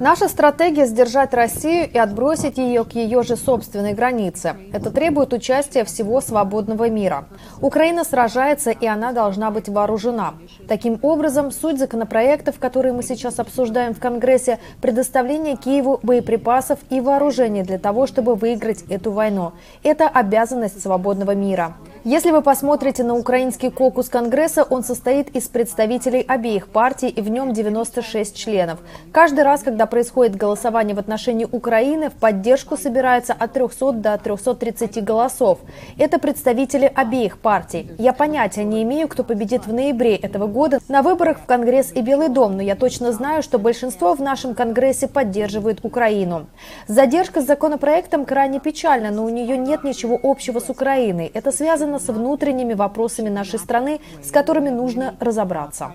Наша стратегия – сдержать Россию и отбросить ее к ее же собственной границе. Это требует участия всего свободного мира. Украина сражается, и она должна быть вооружена. Таким образом, суть законопроектов, которые мы сейчас обсуждаем в Конгрессе, предоставление Киеву боеприпасов и вооружения для того, чтобы выиграть эту войну. Это обязанность свободного мира. Если вы посмотрите на украинский кокус Конгресса, он состоит из представителей обеих партий и в нем 96 членов. Каждый раз, когда происходит голосование в отношении Украины, в поддержку собирается от 300 до 330 голосов. Это представители обеих партий. Я понятия не имею, кто победит в ноябре этого года на выборах в Конгресс и Белый дом, но я точно знаю, что большинство в нашем Конгрессе поддерживает Украину. Задержка с законопроектом крайне печальна, но у нее нет ничего общего с Украиной. Это связано с внутренними вопросами нашей страны, с которыми нужно разобраться.